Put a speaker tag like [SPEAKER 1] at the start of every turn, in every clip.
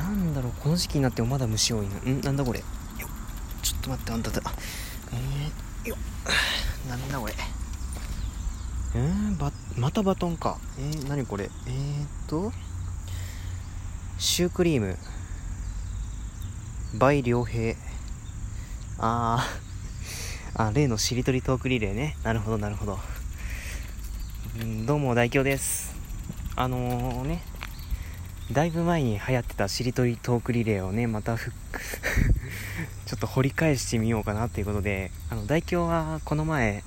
[SPEAKER 1] なんだろうこの時期になってもまだ虫多いな。んなんだこれ。よちょっと待ってあんただえー、よなんだこれ。えー、ばまたバトンか。えー、何これ。えー、っとシュークリーム。倍良平。あー。あ例のしりとりトークリレーね。なるほどなるほど。んどうも代表です。あのー、ね。だいぶ前に流行ってたしりとりトークリレーをねまたふ ちょっと掘り返してみようかなということであの代表はこの前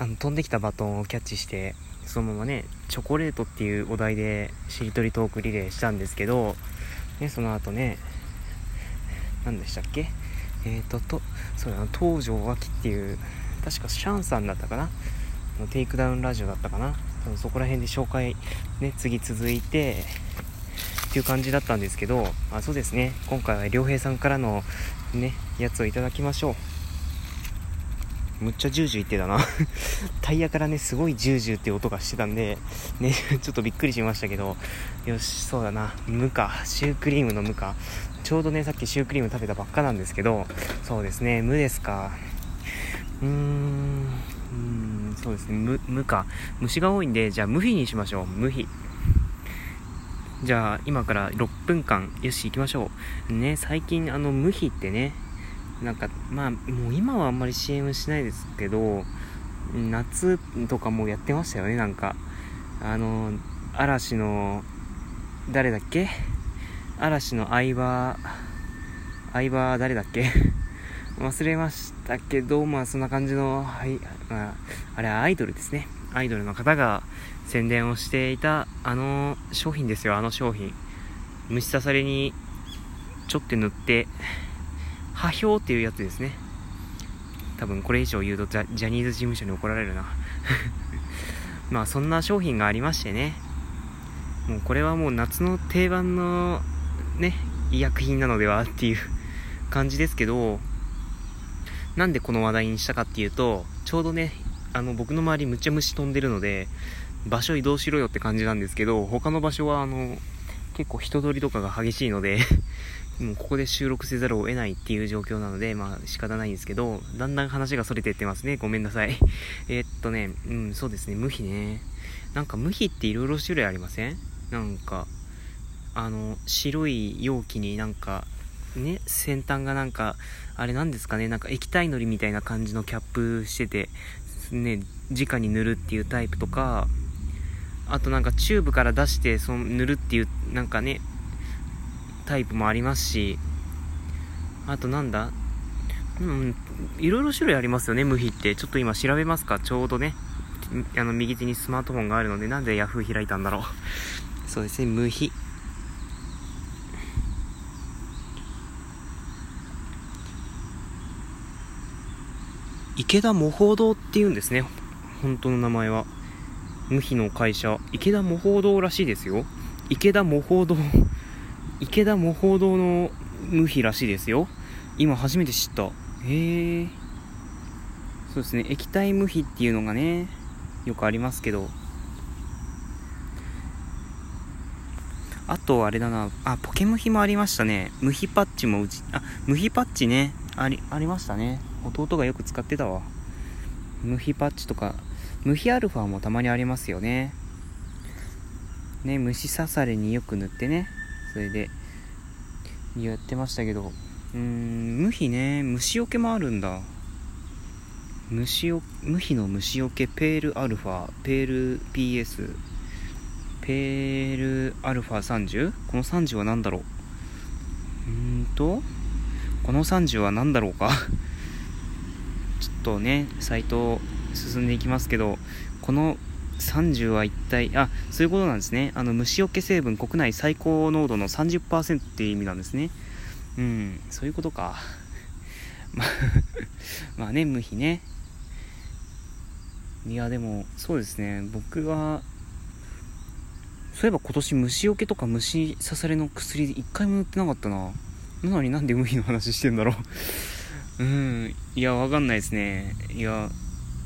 [SPEAKER 1] あの飛んできたバトンをキャッチしてそのままねチョコレートっていうお題でしりとりトークリレーしたんですけど、ね、その後ね何でしたっけ？えっ、ー、ととそうだな東條脇っていう確かシャンさんだったかな？テイクダウンラジオだったかな？そこら辺で紹介ね次続いてっていう感じだったんですけどあそうですね。今回は良平さんからのねやつをいただきましょう。むっちゃジュージュ言ってたな。タイヤからねすごいジュージュっていう音がしてたんでね ちょっとびっくりしましたけどよしそうだな。無かシュークリームの無かちょうどねさっきシュークリーム食べたばっかなんですけどそうですね。無ですか。うーん。うん。そうですね。無無か虫が多いんでじゃあ無比にしましょう。無比。じゃあ今から6分間よし行きましょう。ね最近あの無比ってねなんかまあもう今はあんまり CM しないですけど夏とかもやってましたよねなんか。あの嵐の誰だっけ？嵐の相葉、相葉誰だっけ？忘れましたけど、まあそんな感じの、はい、まあ、あれはアイドルですね。アイドルの方が宣伝をしていたあの商品ですよ、あの商品。虫刺されにちょって塗って、破氷っていうやつですね。多分これ以上言うとジャニーズ事務所に怒られるな。まあそんな商品がありましてね。もうこれはもう夏の定番のね、医薬品なのではっていう感じですけど、なんでこの話題にしたかっていうと、ちょうどね、あの、僕の周りむっちゃ虫飛んでるので、場所移動しろよって感じなんですけど、他の場所はあの、結構人通りとかが激しいので もうここで収録せざるを得ないっていう状況なので、まあ仕方ないんですけど、だんだん話が逸れてってますね。ごめんなさい。えっとね、うん、そうですね、無比ね。なんか無比って色々種類ありません？なんか、あの白い容器になんかね先端がなんかあれなんですかね？なんか液体のりみたいな感じのキャップしててね直に塗るっていうタイプとかあとなんかチューブから出してその塗るっていうなんかねタイプもありますしあとなんだうんいろいろ種類ありますよね無比って。ちょっと今調べますか？ちょうどねあの右手にスマートフォンがあるのでなんで Yahoo 開いたんだろう。そうですね無比。池田模倣堂っていうんですね。本当の名前は。無比の会社、池田模倣堂らしいですよ。池田模倣堂。池田模倣堂の無比らしいですよ。今初めて知った。へえ。そうですね。液体無比っていうのがね、よくありますけど。あと、あれだな。あ、ポケムヒもありましたね。無比パッチもうち、あ、無比パッチね。あり、ありましたね。弟がよく使ってたわ。無比パッチとか、無比アルファもたまにありますよね。ね、虫刺されによく塗ってね。それで、やってましたけど、うーん、無比ね、虫除けもあるんだ。虫よ、無比の虫除け、ペールアルファ、ペール PS、ペールアルファ 30? この30は何だろう？うーんと、この30は何だろうか？とね、サイト進んでいきますけど、この30は一体、あ、そういうことなんですね。あの、虫除け成分国内最高濃度の30%っていう意味なんですね。うん、そういうことか。ま まあね、無比ね。いや、でも、そうですね、僕は、そういえば今年虫除けとか虫刺されの薬一回も塗ってなかったな。なのになんで無比の話してんだろううんいやわかんないですねいや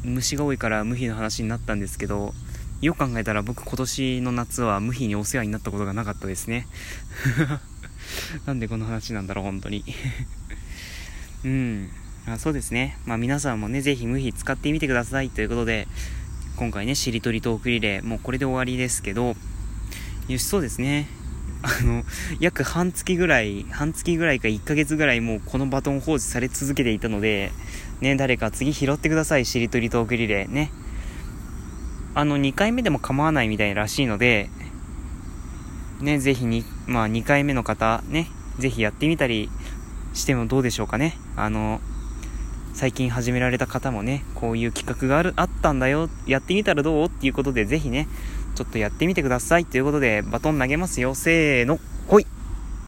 [SPEAKER 1] 虫が多いから無比の話になったんですけどよく考えたら僕今年の夏は無比にお世話になったことがなかったですね なんでこの話なんだろう、本当に。うん。あそうですね。まあ皆さんもね、ぜひ無比使ってみてくださいということで、今回ね、しりとりトークリレー、もうこれで終わりですけど、よし、そうですね。あの、約半月ぐらい、半月ぐらいか1ヶ月ぐらいもうこのバトン放置され続けていたので、ね、誰か次拾ってください、しりとりトークリレーね。あの、2回目でも構わないみたいらしいので、ね、ぜひに、まあ2回目の方、ね、ぜひやってみたりしてもどうでしょうかね。あの、最近始められた方もね、こういう企画がある、あったんだよ、やってみたらどう？っていうことで、ぜひね、ちょっとやってみてください。ということで、バトン投げますよ。せーの。